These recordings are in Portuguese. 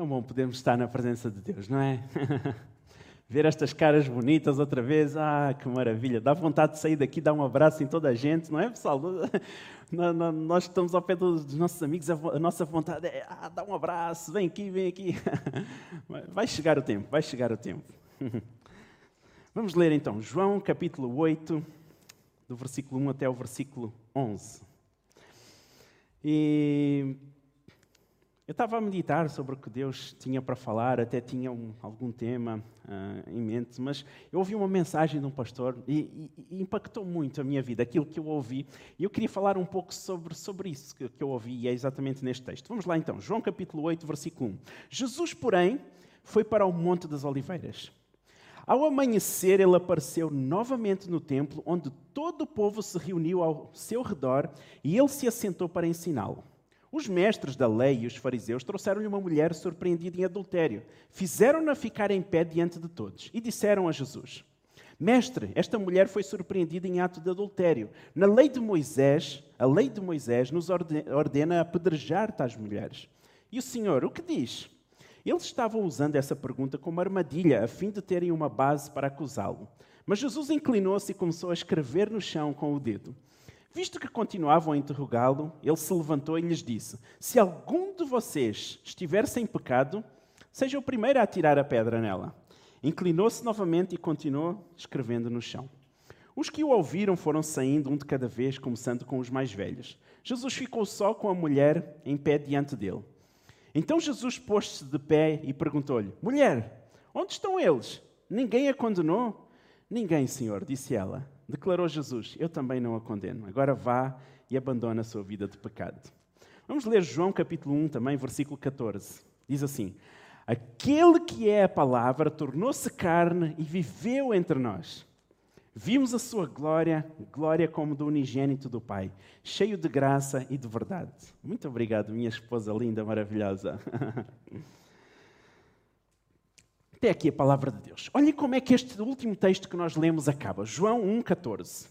Tão bom podermos estar na presença de Deus, não é? Ver estas caras bonitas outra vez, ah, que maravilha. Dá vontade de sair daqui, dar um abraço em toda a gente, não é, pessoal? Nós estamos ao pé dos nossos amigos, a nossa vontade é ah, dar um abraço, vem aqui, vem aqui. Vai chegar o tempo, vai chegar o tempo. Vamos ler então João capítulo 8, do versículo 1 até o versículo 11. E eu estava a meditar sobre o que Deus tinha para falar, até tinha um, algum tema uh, em mente, mas eu ouvi uma mensagem de um pastor e, e, e, impactou muito a minha vida, aquilo que eu ouvi, e eu queria falar um pouco sobre, sobre isso que, que eu ouvi, e é exatamente neste texto. Vamos lá então, João capítulo 8, versículo 1. Jesus, porém, foi para o Monte das Oliveiras. Ao amanhecer, ele apareceu novamente no templo, onde todo o povo se reuniu ao seu redor, e ele se assentou para ensiná-lo. Os mestres da lei e os fariseus trouxeram-lhe uma mulher surpreendida em adultério. Fizeram-na ficar em pé diante de todos e disseram a Jesus: Mestre, esta mulher foi surpreendida em ato de adultério. Na lei de Moisés, a lei de Moisés nos ordena apedrejar tais mulheres. E o Senhor, o que diz? Eles estavam usando essa pergunta como armadilha, a fim de terem uma base para acusá-lo. Mas Jesus inclinou-se e começou a escrever no chão com o dedo. Visto que continuavam a interrogá-lo, ele se levantou e lhes disse: Se algum de vocês estiver sem pecado, seja o primeiro a atirar a pedra nela. Inclinou-se novamente e continuou escrevendo no chão. Os que o ouviram foram saindo um de cada vez, começando com os mais velhos. Jesus ficou só com a mulher em pé diante dele. Então Jesus pôs-se de pé e perguntou-lhe: Mulher, onde estão eles? Ninguém a condenou? Ninguém, Senhor, disse ela. Declarou Jesus: Eu também não a condeno. Agora vá e abandone a sua vida de pecado. Vamos ler João capítulo 1 também, versículo 14. Diz assim: Aquele que é a palavra tornou-se carne e viveu entre nós. Vimos a sua glória, glória como do unigênito do Pai, cheio de graça e de verdade. Muito obrigado, minha esposa linda, maravilhosa. Até aqui a palavra de Deus. Olhem como é que este último texto que nós lemos acaba. João 1,14.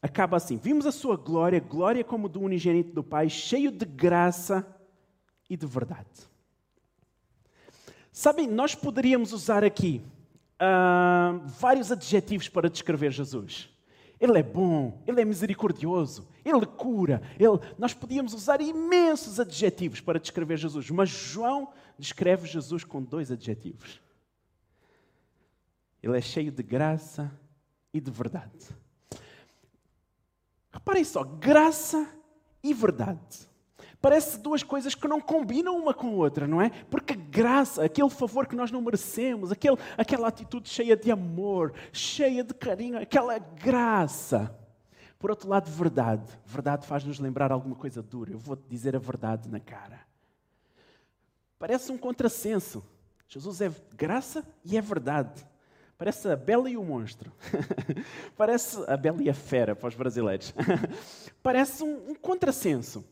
Acaba assim: Vimos a sua glória, glória como do unigênito do Pai, cheio de graça e de verdade. Sabem, nós poderíamos usar aqui uh, vários adjetivos para descrever Jesus. Ele é bom, ele é misericordioso, ele cura. Ele... Nós podíamos usar imensos adjetivos para descrever Jesus, mas João descreve Jesus com dois adjetivos ele é cheio de graça e de verdade. Reparem só, graça e verdade. Parece duas coisas que não combinam uma com a outra, não é? Porque graça, aquele favor que nós não merecemos, aquele, aquela atitude cheia de amor, cheia de carinho, aquela graça. Por outro lado, verdade. Verdade faz-nos lembrar alguma coisa dura. Eu vou-te dizer a verdade na cara. Parece um contrassenso. Jesus é graça e é verdade. Parece a Bela e o Monstro. Parece a Bela e a Fera para os brasileiros. Parece um, um contrassenso.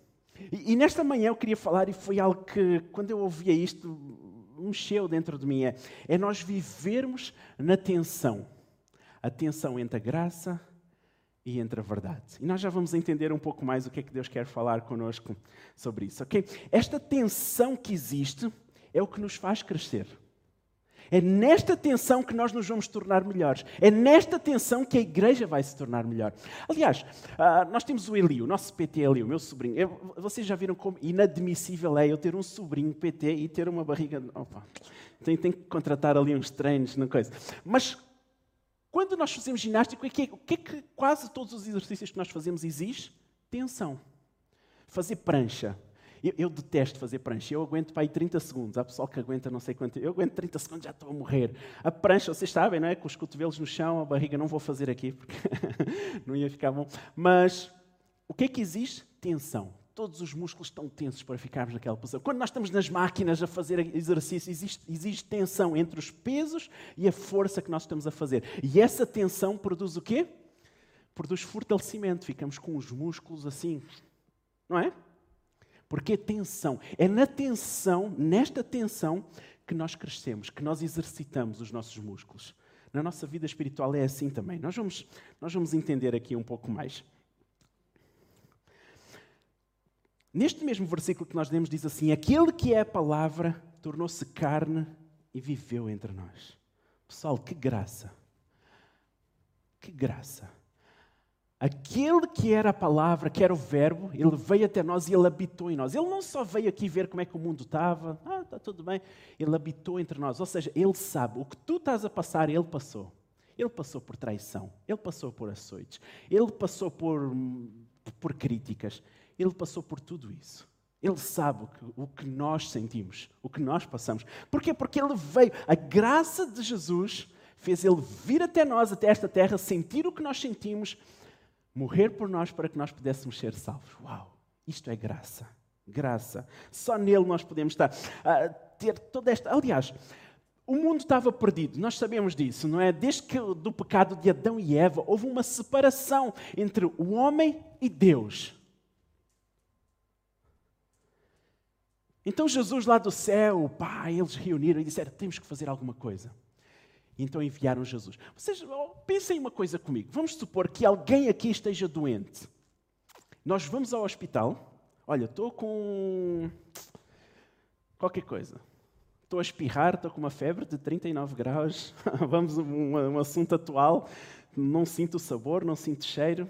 E, e, nesta manhã eu queria falar, e foi algo que, quando eu ouvia isto, mexeu dentro de mim: é, é nós vivermos na tensão. A tensão entre a graça e entre a verdade. E nós já vamos entender um pouco mais o que é que Deus quer falar conosco sobre isso, ok? Esta tensão que existe é o que nos faz crescer. É nesta tensão que nós nos vamos tornar melhores. É nesta tensão que a igreja vai se tornar melhor. Aliás, ah, nós temos o Eli, o nosso PT Eli, o meu sobrinho. vocês já viram como inadmissível é eu ter um sobrinho PT e ter uma barriga. Opa, tem, tem que contratar ali uns treinos, não coisa. Mas quando nós fazemos ginástica, o que, é, que é que quase todos os exercícios que nós fazemos exige? Tensão. Fazer prancha, eu, eu, detesto fazer prancha. Eu aguento para aí 30 segundos. Há pessoal que aguenta não sei quanto. Eu aguento 30 segundos, já estou a morrer. A prancha, vocês sabem, não é? Com os cotovelos no chão, a barriga não vou fazer aqui, porque não ia ficar bom. Mas o que é que existe? Tensão. Todos os músculos estão tensos para ficarmos naquela posição. Quando nós estamos nas máquinas a fazer exercício, existe, existe tensão entre os pesos e a força que nós estamos a fazer. E essa tensão produz o quê? Produz fortalecimento. Ficamos com os músculos assim, não é? Porque a tensão, é na tensão, nesta tensão, que nós crescemos, que nós exercitamos os nossos músculos. Na nossa vida espiritual é assim também. Nós vamos, nós vamos entender aqui um pouco mais. Neste mesmo versículo que nós lemos, diz assim: Aquele que é a palavra tornou-se carne e viveu entre nós. Pessoal, que graça! Que graça! Aquele que era a palavra, que era o verbo, ele veio até nós e ele habitou em nós. Ele não só veio aqui ver como é que o mundo estava, ah, está tudo bem. Ele habitou entre nós. Ou seja, ele sabe o que tu estás a passar, ele passou. Ele passou por traição, ele passou por açoites, ele passou por, por críticas, ele passou por tudo isso. Ele sabe o que, o que nós sentimos, o que nós passamos. Porquê? Porque ele veio. A graça de Jesus fez ele vir até nós, até esta terra, sentir o que nós sentimos, morrer por nós para que nós pudéssemos ser salvos. Uau! Isto é graça. Graça. Só nele nós podemos estar. a ter toda esta. Aliás, o mundo estava perdido, nós sabemos disso, não é? Desde que do pecado de Adão e Eva houve uma separação entre o homem e Deus. Então Jesus lá do céu, o Pai, eles reuniram e disseram: temos que fazer alguma coisa. E então enviaram Jesus. Vocês pensem uma coisa comigo. Vamos supor que alguém aqui esteja doente. Nós vamos ao hospital. Olha, estou com qualquer coisa estou a espirrar, estou com uma febre de 39 graus, vamos um, um assunto atual, não sinto sabor, não sinto cheiro.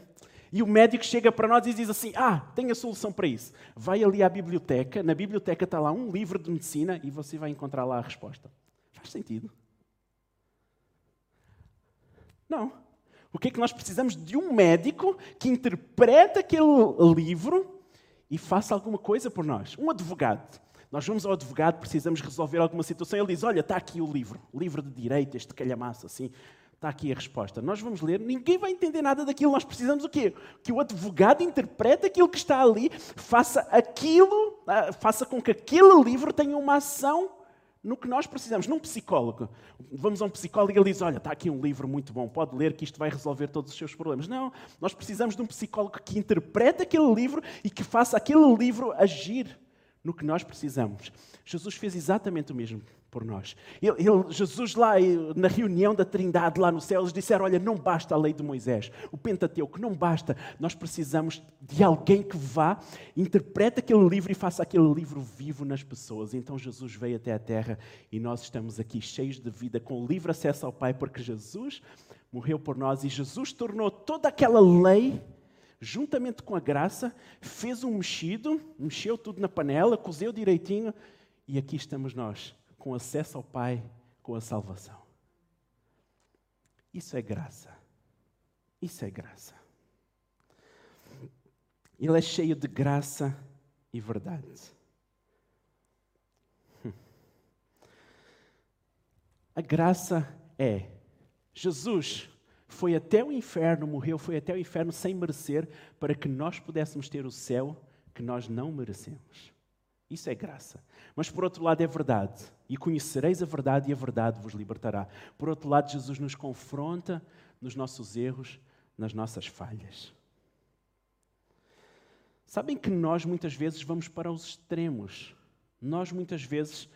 E o médico chega para nós e diz assim: Ah, tem a solução para isso. Vai ali à biblioteca, na biblioteca está lá um livro de medicina e você vai encontrar lá a resposta. Faz sentido? Não. O que é que nós precisamos? De um médico que interprete aquele livro e faça alguma coisa por nós. Um advogado. Nós vamos ao advogado, precisamos resolver alguma situação. Ele diz: Olha, está aqui o livro, livro de direito, este calhamaço assim. Está aqui a resposta. Nós vamos ler, ninguém vai entender nada daquilo. Nós precisamos o quê? Que o advogado interprete aquilo que está ali, faça aquilo, ah, faça com que aquele livro tenha uma ação no que nós precisamos. Num psicólogo. Vamos a um psicólogo e ele diz: Olha, está aqui um livro muito bom, pode ler que isto vai resolver todos os seus problemas. Não, nós precisamos de um psicólogo que interprete aquele livro e que faça aquele livro agir no que nós precisamos. Jesus fez exatamente o mesmo por nós. Ele, ele, Jesus, lá na reunião da Trindade, lá no céu, eles disseram: Olha, não basta a lei de Moisés, o Pentateuco, não basta. Nós precisamos de alguém que vá, interprete aquele livro e faça aquele livro vivo nas pessoas. Então Jesus veio até a terra e nós estamos aqui cheios de vida, com livre acesso ao Pai, porque Jesus morreu por nós e Jesus tornou toda aquela lei juntamente com a graça, fez um mexido, mexeu tudo na panela, cozeu direitinho, e aqui estamos nós, com acesso ao Pai, com a salvação. Isso é graça. Isso é graça. Ele é cheio de graça e verdade. A graça é Jesus foi até o inferno, morreu, foi até o inferno sem merecer, para que nós pudéssemos ter o céu que nós não merecemos. Isso é graça. Mas por outro lado é verdade. E conhecereis a verdade e a verdade vos libertará. Por outro lado, Jesus nos confronta nos nossos erros, nas nossas falhas. Sabem que nós muitas vezes vamos para os extremos. Nós muitas vezes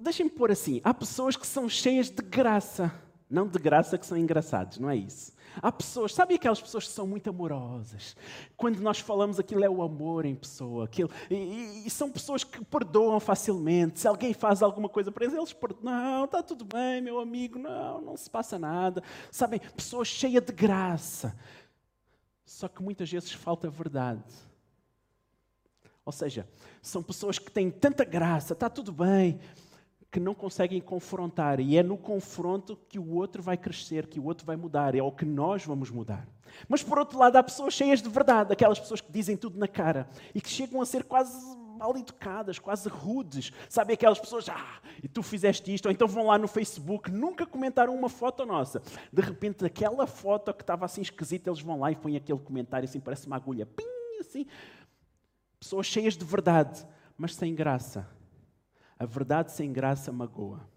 deixem-me pôr assim: há pessoas que são cheias de graça, não de graça que são engraçados, não é isso. Há pessoas, sabe aquelas pessoas que são muito amorosas? Quando nós falamos aquilo é o amor em pessoa. Aquilo, e, e são pessoas que perdoam facilmente. Se alguém faz alguma coisa para eles, eles perdoam. Não, está tudo bem, meu amigo, não, não se passa nada. Sabem, pessoas cheias de graça. Só que muitas vezes falta verdade. Ou seja, são pessoas que têm tanta graça, está tudo bem, que não conseguem confrontar. E é no confronto que o outro vai crescer, que o outro vai mudar. É o que nós vamos mudar. Mas por outro lado, há pessoas cheias de verdade, aquelas pessoas que dizem tudo na cara e que chegam a ser quase mal educadas, quase rudes. Sabe aquelas pessoas, ah, e tu fizeste isto, ou então vão lá no Facebook, nunca comentaram uma foto nossa. De repente, aquela foto que estava assim esquisita, eles vão lá e põem aquele comentário assim, parece uma agulha, pim, assim. Pessoas cheias de verdade, mas sem graça. A verdade sem graça magoa.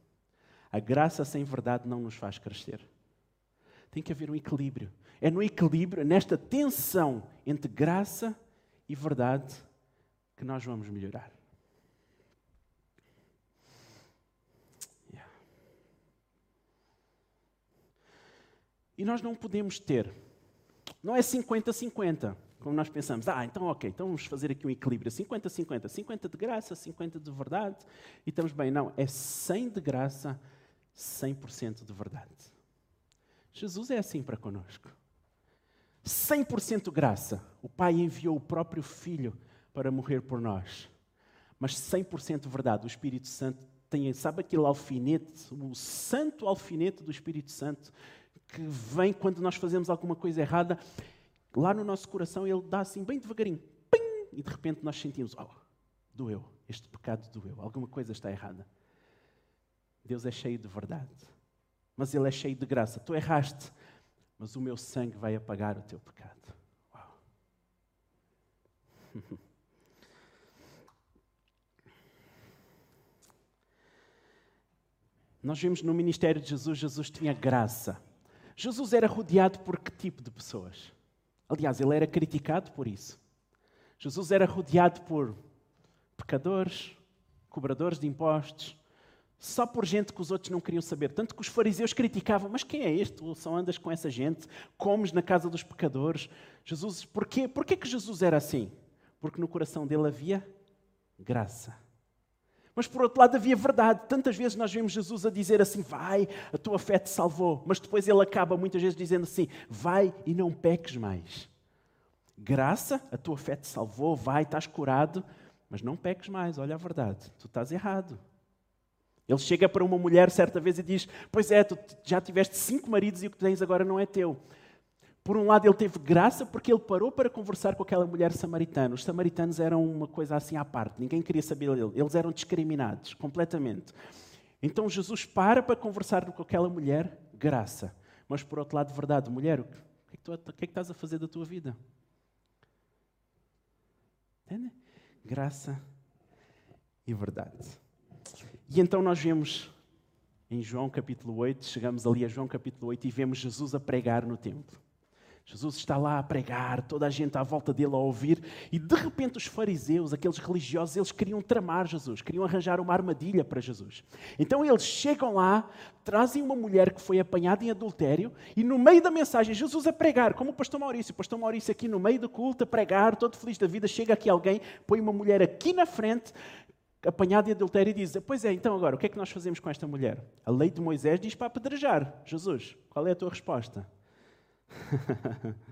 A graça sem verdade não nos faz crescer. Tem que haver um equilíbrio. É no equilíbrio, nesta tensão entre graça e verdade, que nós vamos melhorar. Yeah. E nós não podemos ter. Não é 50-50. Como nós pensamos, ah, então ok, então vamos fazer aqui um equilíbrio, 50-50, 50 de graça, 50 de verdade, e estamos bem. Não, é 100 de graça, 100% de verdade. Jesus é assim para conosco. 100% graça. O Pai enviou o próprio Filho para morrer por nós. Mas 100% verdade. O Espírito Santo tem, sabe aquele alfinete, o santo alfinete do Espírito Santo, que vem quando nós fazemos alguma coisa errada, lá no nosso coração ele dá assim bem devagarinho, pim, e de repente nós sentimos, oh, doeu, este pecado doeu, alguma coisa está errada. Deus é cheio de verdade, mas Ele é cheio de graça. Tu erraste, mas o meu sangue vai apagar o teu pecado. Uau. Nós vimos no ministério de Jesus, Jesus tinha graça. Jesus era rodeado por que tipo de pessoas? Aliás, ele era criticado por isso. Jesus era rodeado por pecadores, cobradores de impostos, só por gente que os outros não queriam saber. Tanto que os fariseus criticavam: Mas quem é este? Tu só andas com essa gente, comes na casa dos pecadores. Jesus, porquê? Porquê que Jesus era assim? Porque no coração dele havia graça. Mas por outro lado havia verdade. Tantas vezes nós vemos Jesus a dizer assim: Vai, a tua fé te salvou. Mas depois ele acaba muitas vezes dizendo assim: Vai e não peques mais. Graça, a tua fé te salvou, vai, estás curado, mas não peques mais. Olha a verdade, tu estás errado. Ele chega para uma mulher certa vez e diz: Pois é, tu já tiveste cinco maridos e o que tens agora não é teu. Por um lado, ele teve graça porque ele parou para conversar com aquela mulher samaritana. Os samaritanos eram uma coisa assim à parte, ninguém queria saber dele. Eles eram discriminados completamente. Então Jesus para para conversar com aquela mulher, graça. Mas por outro lado, verdade, mulher, o que é que, tu, que, é que estás a fazer da tua vida? Entende? Graça e verdade. E então nós vemos em João capítulo 8, chegamos ali a João capítulo 8 e vemos Jesus a pregar no templo. Jesus está lá a pregar, toda a gente à volta dele a ouvir, e de repente os fariseus, aqueles religiosos, eles queriam tramar Jesus, queriam arranjar uma armadilha para Jesus. Então eles chegam lá, trazem uma mulher que foi apanhada em adultério, e no meio da mensagem, Jesus a pregar, como o pastor Maurício, o pastor Maurício aqui no meio do culto a pregar, todo feliz da vida, chega aqui alguém, põe uma mulher aqui na frente, apanhada em adultério, e diz: Pois é, então agora, o que é que nós fazemos com esta mulher? A lei de Moisés diz para apedrejar. Jesus, qual é a tua resposta?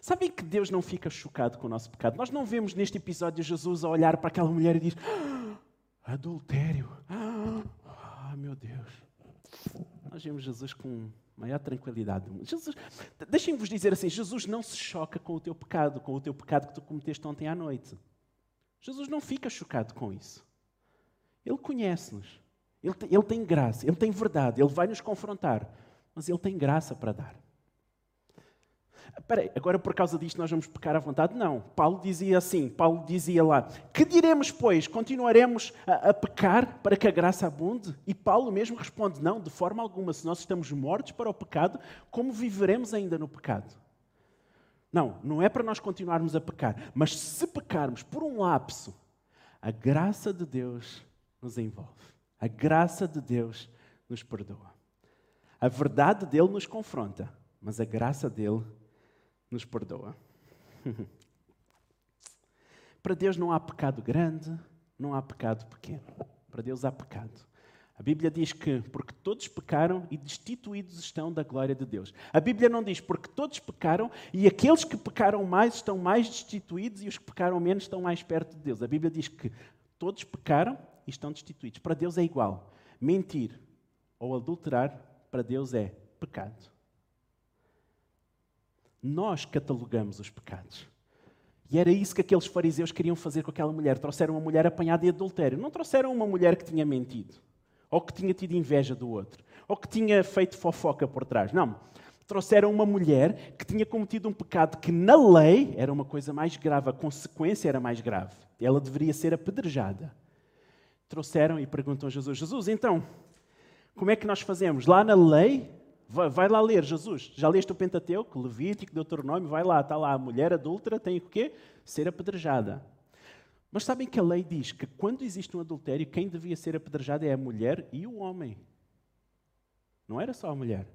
Sabem que Deus não fica chocado com o nosso pecado? Nós não vemos neste episódio Jesus a olhar para aquela mulher e diz: ah, adultério. Ah, meu Deus. Nós vemos Jesus com maior tranquilidade. Jesus, deixem-vos dizer assim: Jesus não se choca com o teu pecado, com o teu pecado que tu cometeste ontem à noite. Jesus não fica chocado com isso. Ele conhece-nos. Ele ele tem graça, ele tem verdade, ele vai nos confrontar, mas ele tem graça para dar. Espera aí, agora por causa disto nós vamos pecar à vontade? Não. Paulo dizia assim, Paulo dizia lá, que diremos, pois? Continuaremos a, a, pecar para que a graça abunde? E Paulo mesmo responde, não, de forma alguma. Se nós estamos mortos para o pecado, como viveremos ainda no pecado? Não, não é para nós continuarmos a pecar, mas se pecarmos por um lapso, a graça de Deus nos envolve. A graça de Deus nos perdoa. A verdade dele nos confronta, mas a graça dele nos perdoa. Para Deus não há pecado grande, não há pecado pequeno. Para Deus há pecado. A Bíblia diz que porque todos pecaram e destituídos estão da glória de Deus. A Bíblia não diz porque todos pecaram e aqueles que pecaram mais estão mais destituídos e os que pecaram menos estão mais perto de Deus. A Bíblia diz que todos pecaram estão destituídos. Para Deus é igual. Mentir ou adulterar, para Deus é pecado. Nós catalogamos os pecados. E era isso que aqueles fariseus queriam fazer com aquela mulher. Trouxeram uma mulher apanhada em adultério. Não trouxeram uma mulher que tinha mentido, ou que tinha tido inveja do outro, ou que tinha feito fofoca por trás. Não. Trouxeram uma mulher que tinha cometido um pecado que, na lei, era uma coisa mais grave, a consequência era mais grave. Ela deveria ser apedrejada trouxeram e perguntam a Jesus: Jesus, então, como é que nós fazemos? Lá na lei, vai, vai lá ler, Jesus. Já leste o Pentateuco, Levítico, Deuteronômio? Vai lá, está lá. A mulher adúltera tem o quê? Ser apedrejada. Mas sabem que a lei diz que quando existe um adultério, quem devia ser apedrejado é a mulher e o homem. Não era só a mulher.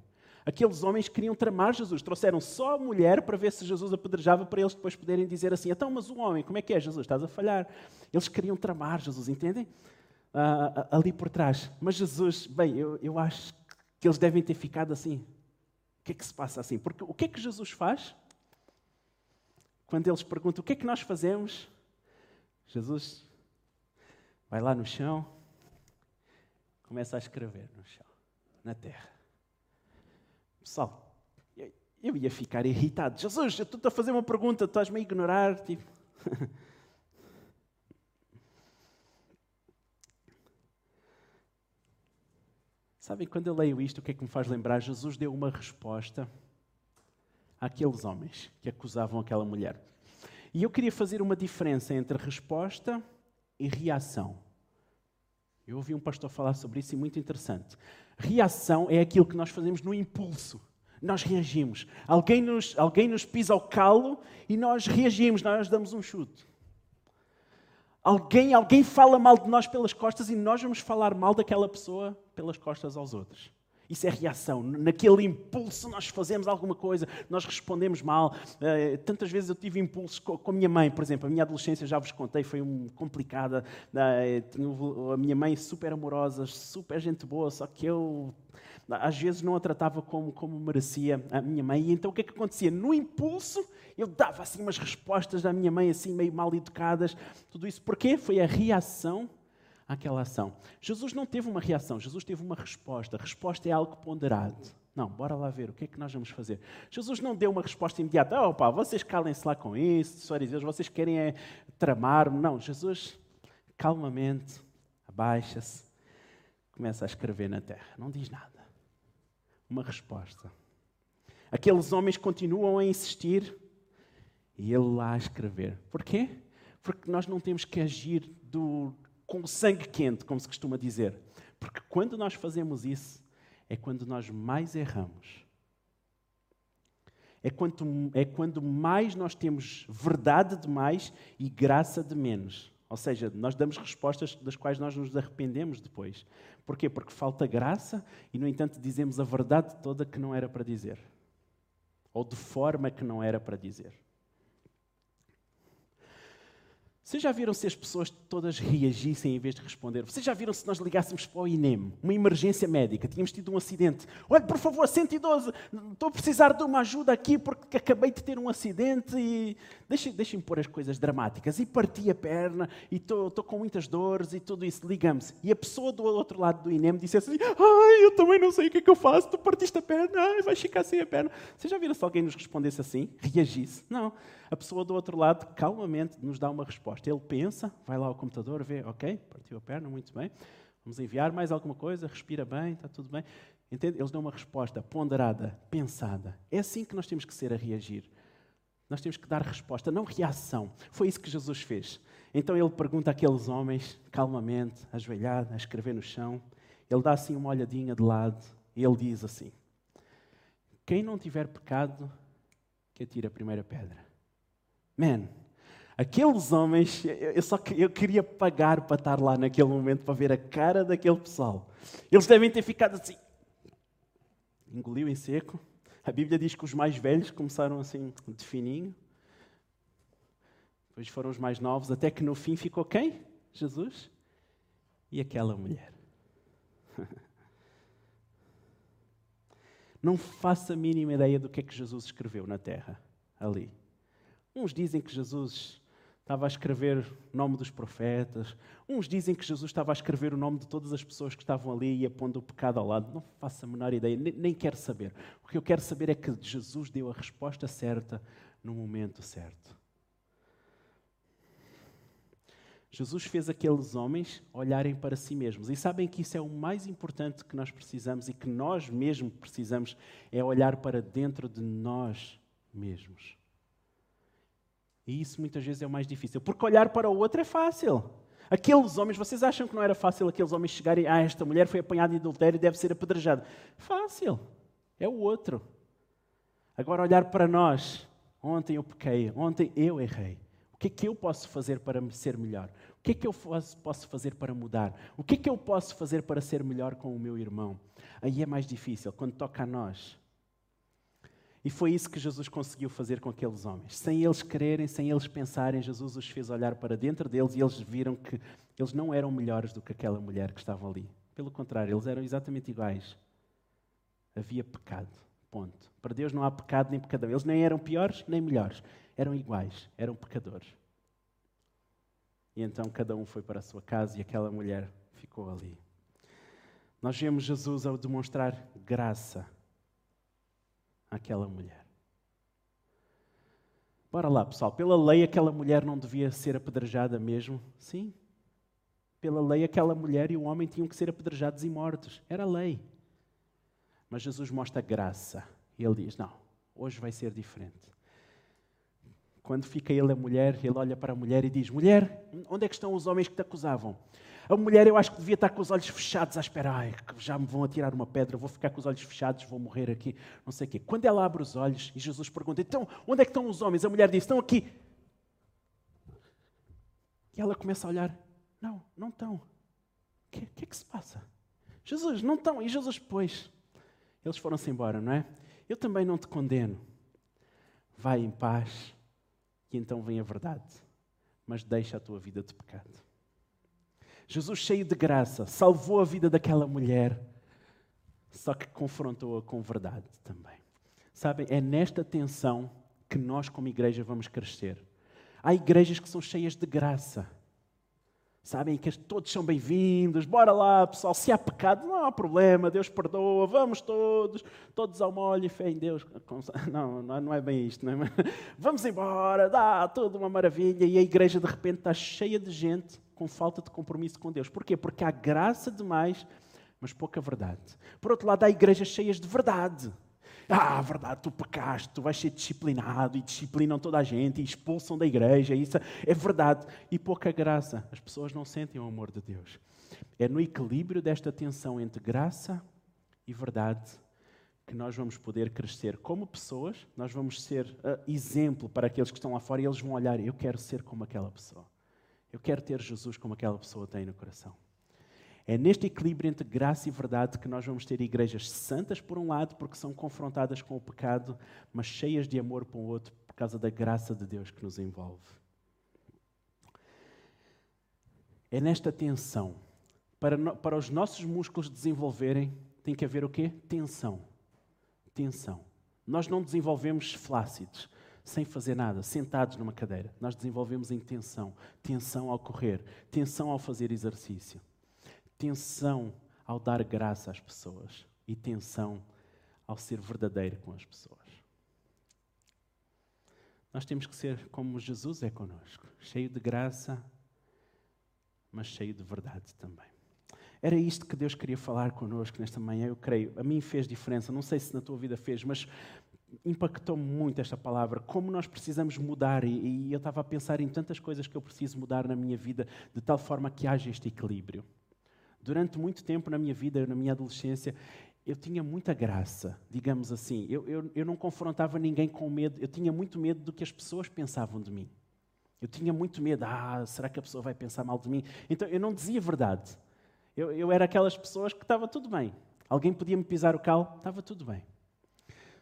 Aqueles homens queriam tramar Jesus, trouxeram só a mulher para ver se Jesus apedrejava, para eles depois poderem dizer assim: então, mas o homem, como é que é, Jesus? Estás a falhar. Eles queriam tramar Jesus, entendem? Ah, ali por trás. Mas Jesus, bem, eu, eu acho que eles devem ter ficado assim. O que é que se passa assim? Porque o que é que Jesus faz? Quando eles perguntam o que é que nós fazemos, Jesus vai lá no chão, começa a escrever no chão, na terra. Pessoal, eu ia ficar irritado. Jesus, eu estou a fazer uma pergunta, estás-me a ignorar. Tipo. Sabem, quando eu leio isto, o que é que me faz lembrar? Jesus deu uma resposta àqueles homens que acusavam aquela mulher. E eu queria fazer uma diferença entre resposta e reação. Eu ouvi um pastor falar sobre isso e muito interessante. Reação é aquilo que nós fazemos no impulso. Nós reagimos. Alguém nos, alguém nos pisa ao calo e nós reagimos, nós damos um chute. Alguém, alguém fala mal de nós pelas costas e nós vamos falar mal daquela pessoa pelas costas aos outros. Isso é reação. Naquele impulso nós fazemos alguma coisa, nós respondemos mal. Uh, tantas vezes eu tive impulsos com, com, a minha mãe, por exemplo. A minha adolescência, já vos contei, foi um, complicada. Uh, a minha mãe super amorosa, super gente boa, só que eu às vezes não a tratava como, como merecia a minha mãe. E então o que é que acontecia? No impulso, eu dava assim umas respostas da minha mãe, assim meio mal educadas. Tudo isso porquê? Foi a reação àquela ação. Jesus não teve uma reação, Jesus teve uma resposta. A resposta é algo ponderado. Não, bora lá ver o que é que nós vamos fazer. Jesus não deu uma resposta imediata. Oh, pá, vocês calem-se lá com isso, fariseus, vocês querem é tramar. Não, Jesus calmamente abaixa-se, começa a escrever na terra. Não diz nada. Uma resposta. Aqueles homens continuam a insistir e ele lá a escrever. Porquê? Porque nós não temos que agir do, com sangue quente, como se costuma dizer. Porque quando nós fazemos isso, é quando nós mais erramos. É quando, é quando mais nós temos verdade de mais e graça de menos. Ou seja, nós damos respostas das quais nós nos arrependemos depois. Porquê? Porque falta graça e, no entanto, dizemos a verdade toda que não era para dizer. Ou de forma que não era para dizer. Vocês já viram se as pessoas todas reagissem em vez de responder? Vocês já viram se nós ligássemos para o INEM, uma emergência médica, tínhamos tido um acidente? Olha, por favor, 112, estou a precisar de uma ajuda aqui porque acabei de ter um acidente e. Deixem-me deixem pôr as coisas dramáticas. E parti a perna e estou, com muitas dores e tudo isso. Ligamos. E a pessoa do outro lado do INEM disse assim: Ai, eu também não sei o que é que eu faço, tu partiste a perna, ai, vais ficar sem a perna. Vocês já viram se alguém nos respondesse assim? Reagisse? Não. A pessoa do outro lado, calmamente, nos dá uma resposta. Ele pensa, vai lá ao computador, vê, ok, partiu a perna, muito bem. Vamos enviar mais alguma coisa, respira bem, está tudo bem. Entende? Eles dão uma resposta ponderada, pensada. É assim que nós temos que ser a reagir. Nós temos que dar resposta, não reação. Foi isso que Jesus fez. Então ele pergunta àqueles homens, calmamente, ajoelhado, a escrever no chão. Ele dá assim uma olhadinha de lado e ele diz assim: Quem não tiver pecado, que atire a primeira pedra. Man, aqueles homens, eu só eu queria pagar para estar lá naquele momento para ver a cara daquele pessoal. Eles devem ter ficado assim. Engoliu em seco. A Bíblia diz que os mais velhos começaram assim, de fininho. Depois foram os mais novos, até que no fim ficou quem? Jesus e aquela mulher. Não faço a mínima ideia do que é que Jesus escreveu na terra, ali. Uns dizem que Jesus estava a escrever o nome dos profetas, uns dizem que Jesus estava a escrever o nome de todas as pessoas que estavam ali e a pondo o pecado ao lado. Não faço a menor ideia, nem, quero saber. O que eu quero saber é que Jesus deu a resposta certa no momento certo. Jesus fez aqueles homens olharem para si mesmos. E sabem que isso é o mais importante que nós precisamos e que nós mesmos precisamos, é olhar para dentro de nós mesmos. E isso muitas vezes é o mais difícil, porque olhar para o outro é fácil. Aqueles homens, vocês acham que não era fácil aqueles homens chegarem, ah, esta mulher foi apanhada em adultério e deve ser apedrejada? Fácil, é o outro. Agora olhar para nós, ontem eu pequei, ontem eu errei. O que é que eu posso fazer para ser melhor? O que é que eu posso fazer para mudar? O que é que eu posso fazer para ser melhor com o meu irmão? Aí é mais difícil, quando toca a nós, E foi isso que Jesus conseguiu fazer com aqueles homens. Sem eles quererem, sem eles pensarem, Jesus os fez olhar para dentro deles e eles viram que eles não eram melhores do que aquela mulher que estava ali. Pelo contrário, eles eram exatamente iguais. Havia pecado. Ponto. Para Deus não há pecado nem pecadão. Eles nem eram piores nem melhores. Eram iguais. Eram pecadores. E então cada um foi para a sua casa e aquela mulher ficou ali. Nós vemos Jesus ao demonstrar graça àquela mulher. Bora lá, pessoal. Pela lei, aquela mulher não devia ser apedrejada mesmo? Sim. Pela lei, aquela mulher e o homem tinham que ser apedrejados e mortos. Era lei. Mas Jesus mostra graça. E ele diz: Não, hoje vai ser diferente. Quando fica ele a mulher, ele olha para a mulher e diz: Mulher, onde é que estão os homens que te acusavam? A mulher, eu acho que devia estar com os olhos fechados à espera. Ai, já me vão atirar uma pedra, vou ficar com os olhos fechados, vou morrer aqui, não sei o quê. Quando ela abre os olhos e Jesus pergunta: Então, onde é que estão os homens? A mulher diz: Estão aqui. E ela começa a olhar: Não, não estão. O que, que é que se passa? Jesus, não estão. E Jesus, pois, eles foram-se embora, não é? Eu também não te condeno. Vai em paz e então vem a verdade. Mas deixa a tua vida de pecado. Jesus, cheio de graça, salvou a vida daquela mulher, só que confrontou-a com verdade também. Sabem, é nesta tensão que nós, como igreja, vamos crescer. Há igrejas que são cheias de graça. Sabem que todos são bem-vindos, bora lá, pessoal. Se há pecado, não há problema, Deus perdoa, vamos todos, todos ao molho e fé em Deus. Não, não é bem isto, não é? Vamos embora, dá tudo uma maravilha. E a igreja de repente está cheia de gente com falta de compromisso com Deus. Porquê? Porque há graça demais, mas pouca verdade. Por outro lado, há igrejas cheias de verdade. Ah, verdade, tu pecaste, tu vais ser disciplinado e disciplinam toda a gente e expulsam da igreja. Isso é verdade. E pouca graça. As pessoas não sentem o amor de Deus. É no equilíbrio desta tensão entre graça e verdade que nós vamos poder crescer como pessoas, nós vamos ser uh, exemplo para aqueles que estão lá fora e eles vão olhar, eu quero ser como aquela pessoa. Eu quero ter Jesus como aquela pessoa tem no coração. É neste equilíbrio entre graça e verdade que nós vamos ter igrejas santas, por um lado, porque são confrontadas com o pecado, mas cheias de amor para o outro, por causa da graça de Deus que nos envolve. É nesta tensão. Para, no, para os nossos músculos desenvolverem, tem que haver o quê? Tensão. Tensão. Nós não desenvolvemos flácidos sem fazer nada, sentados numa cadeira. Nós desenvolvemos em tensão, tensão ao correr, tensão ao fazer exercício, tensão ao dar graça às pessoas e tensão ao ser verdadeiro com as pessoas. Nós temos que ser como Jesus é conosco, cheio de graça, mas cheio de verdade também. Era isto que Deus queria falar connosco nesta manhã, eu creio. A mim fez diferença, não sei se na tua vida fez, mas impactou-me muito esta palavra, como nós precisamos mudar, e, e, eu estava a pensar em tantas coisas que eu preciso mudar na minha vida, de tal forma que haja este equilíbrio. Durante muito tempo na minha vida, na minha adolescência, eu tinha muita graça, digamos assim. Eu, eu, eu não confrontava ninguém com medo, eu tinha muito medo do que as pessoas pensavam de mim. Eu tinha muito medo, ah, será que a pessoa vai pensar mal de mim? Então eu não dizia a verdade. Eu, eu era aquelas pessoas que estava tudo bem. Alguém podia me pisar o calo, estava tudo bem.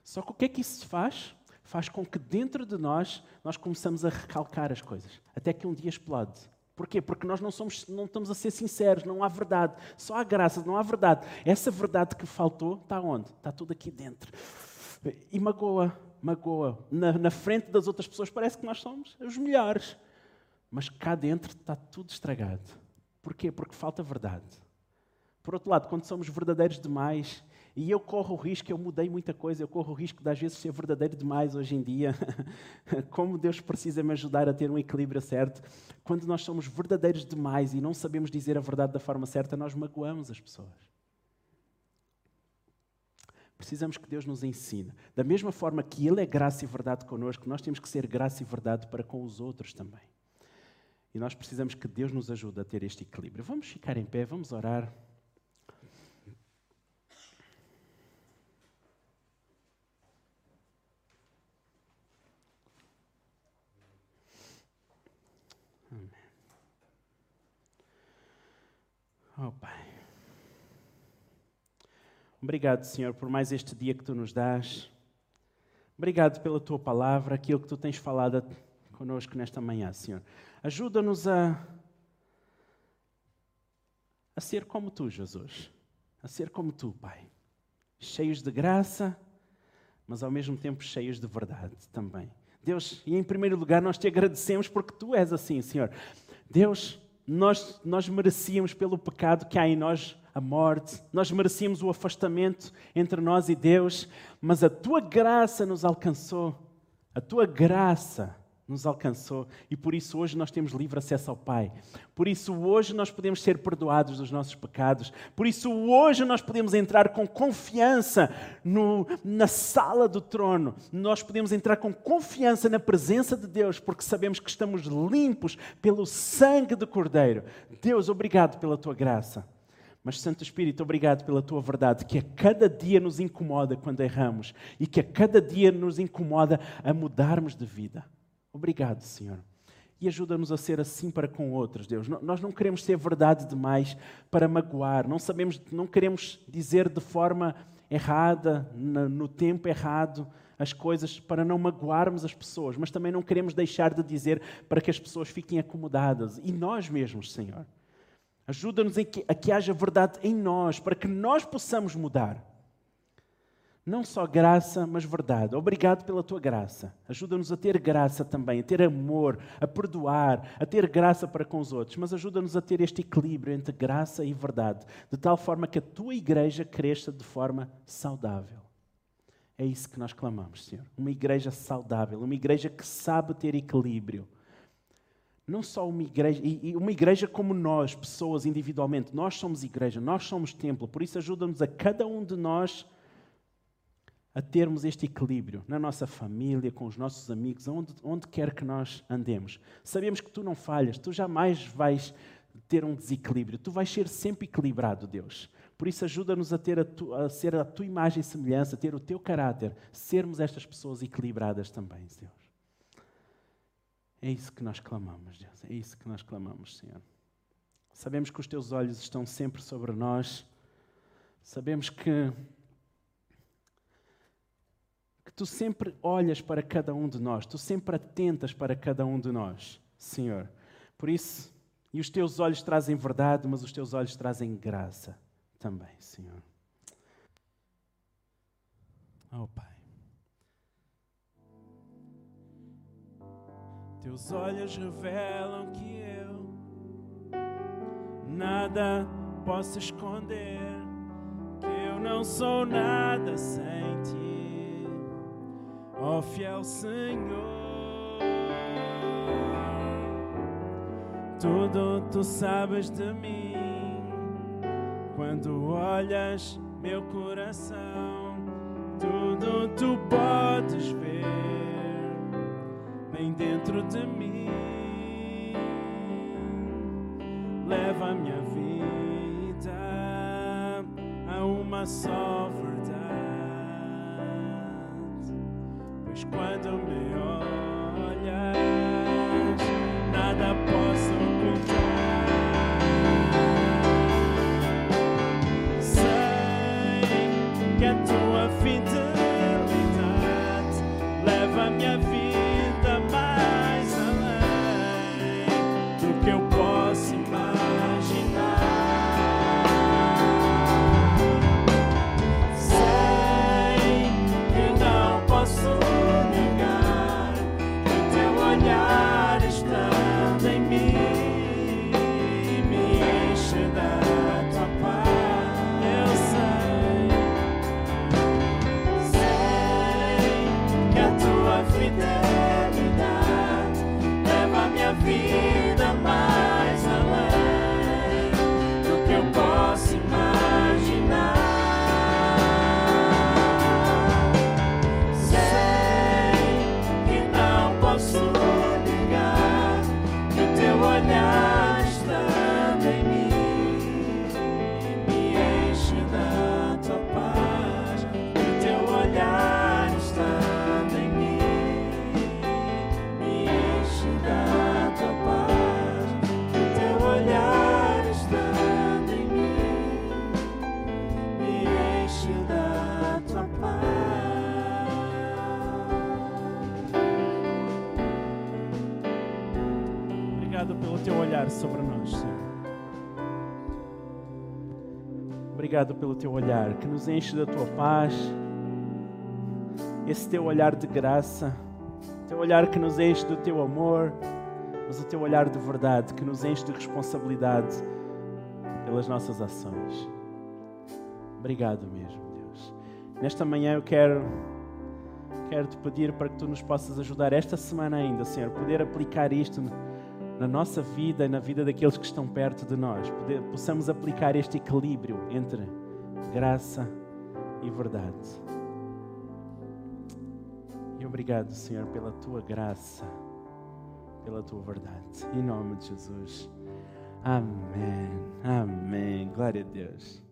Só que o que é que isso faz? Faz com que dentro de nós nós começamos a recalcar as coisas, até que um dia explode. Porquê? Porque nós não, somos, não estamos a ser sinceros, não há verdade, só há graça, não há verdade. Essa verdade que faltou está onde? Está tudo aqui dentro. E magoa, magoa. Na, na frente das outras pessoas parece que nós somos os melhores. Mas cá dentro está tudo estragado. Porquê? Porque falta verdade. Por outro lado, quando somos verdadeiros demais e eu corro o risco, eu mudei muita coisa, eu corro o risco de às vezes ser verdadeiro demais hoje em dia. Como Deus precisa me ajudar a ter um equilíbrio certo. Quando nós somos verdadeiros demais e não sabemos dizer a verdade da forma certa, nós magoamos as pessoas. Precisamos que Deus nos ensine. Da mesma forma que Ele é graça e verdade connosco, nós temos que ser graça e verdade para com os outros também. E nós precisamos que Deus nos ajude a ter este equilíbrio. Vamos ficar em pé, vamos orar. Oh, Pai. Obrigado, Senhor, por mais este dia que tu nos dás. Obrigado pela tua palavra, aquilo que tu tens falado conosco nesta manhã, Senhor. Ajuda-nos a, a ser como tu, Jesus. A ser como tu, Pai. Cheios de graça, mas ao mesmo tempo cheios de verdade também. Deus, e em primeiro lugar nós te agradecemos porque tu és assim, Senhor. Deus, nós, nós merecíamos pelo pecado que há em nós a morte, nós merecíamos o afastamento entre nós e Deus, mas a tua graça nos alcançou. A tua graça nos alcançou e por isso hoje nós temos livre acesso ao Pai. Por isso hoje nós podemos ser perdoados dos nossos pecados. Por isso hoje nós podemos entrar com confiança no, na sala do trono. Nós podemos entrar com confiança na presença de Deus porque sabemos que estamos limpos pelo sangue do Cordeiro. Deus, obrigado pela tua graça. Mas, Santo Espírito, obrigado pela tua verdade, que a cada dia nos incomoda quando erramos e que a cada dia nos incomoda a mudarmos de vida. Obrigado, Senhor. E ajuda-nos a ser assim para com outros, Deus. Nós não queremos ser verdade demais para magoar, não sabemos, não queremos dizer de forma errada, no tempo errado, as coisas para não magoarmos as pessoas, mas também não queremos deixar de dizer para que as pessoas fiquem acomodadas. E nós mesmos, Senhor. Ajuda-nos a que haja verdade em nós, para que nós possamos mudar. Não só graça, mas verdade. Obrigado pela tua graça. Ajuda-nos a ter graça também, a ter amor, a perdoar, a ter graça para com os outros. Mas ajuda-nos a ter este equilíbrio entre graça e verdade, de tal forma que a tua igreja cresça de forma saudável. É isso que nós clamamos, Senhor. Uma igreja saudável, uma igreja que sabe ter equilíbrio. Não só uma igreja, e uma igreja como nós, pessoas individualmente. Nós somos igreja, nós somos templo. Por isso, ajuda-nos a cada um de nós a termos este equilíbrio na nossa família, com os nossos amigos, onde, onde quer que nós andemos. Sabemos que tu não falhas, tu jamais vais ter um desequilíbrio, tu vais ser sempre equilibrado, Deus. Por isso, ajuda-nos a, ter a, tu, a ser a tua imagem e semelhança, a ter o teu caráter, sermos estas pessoas equilibradas também, Deus. É isso que nós clamamos, Deus. É isso que nós clamamos, Senhor. Sabemos que os teus olhos estão sempre sobre nós. Sabemos que tu sempre olhas para cada um de nós, tu sempre atentas para cada um de nós, Senhor. Por isso, e os teus olhos trazem verdade, mas os teus olhos trazem graça também, Senhor. Oh, Pai. Teus olhos revelam que eu nada posso esconder, que eu não sou nada sem ti ó fiel Senhor. Tudo tu sabes de mim quando olhas meu coração. Tudo tu podes ver bem dentro de mim. Leva minha vida a uma só Obrigado pelo teu olhar sobre nós, Senhor. Obrigado pelo teu olhar que nos enche da tua paz, esse teu olhar de graça, teu olhar que nos enche do teu amor, mas o teu olhar de verdade que nos enche de responsabilidade pelas nossas ações. Obrigado mesmo, Deus. Nesta manhã eu quero quero te pedir para que tu nos possas ajudar esta semana ainda, Senhor, poder aplicar isto na nossa vida e na vida daqueles que estão perto de nós, possamos aplicar este equilíbrio entre graça e verdade. E obrigado, Senhor, pela tua graça, pela tua verdade. Em nome de Jesus. Amém. Amém. Glória a Deus.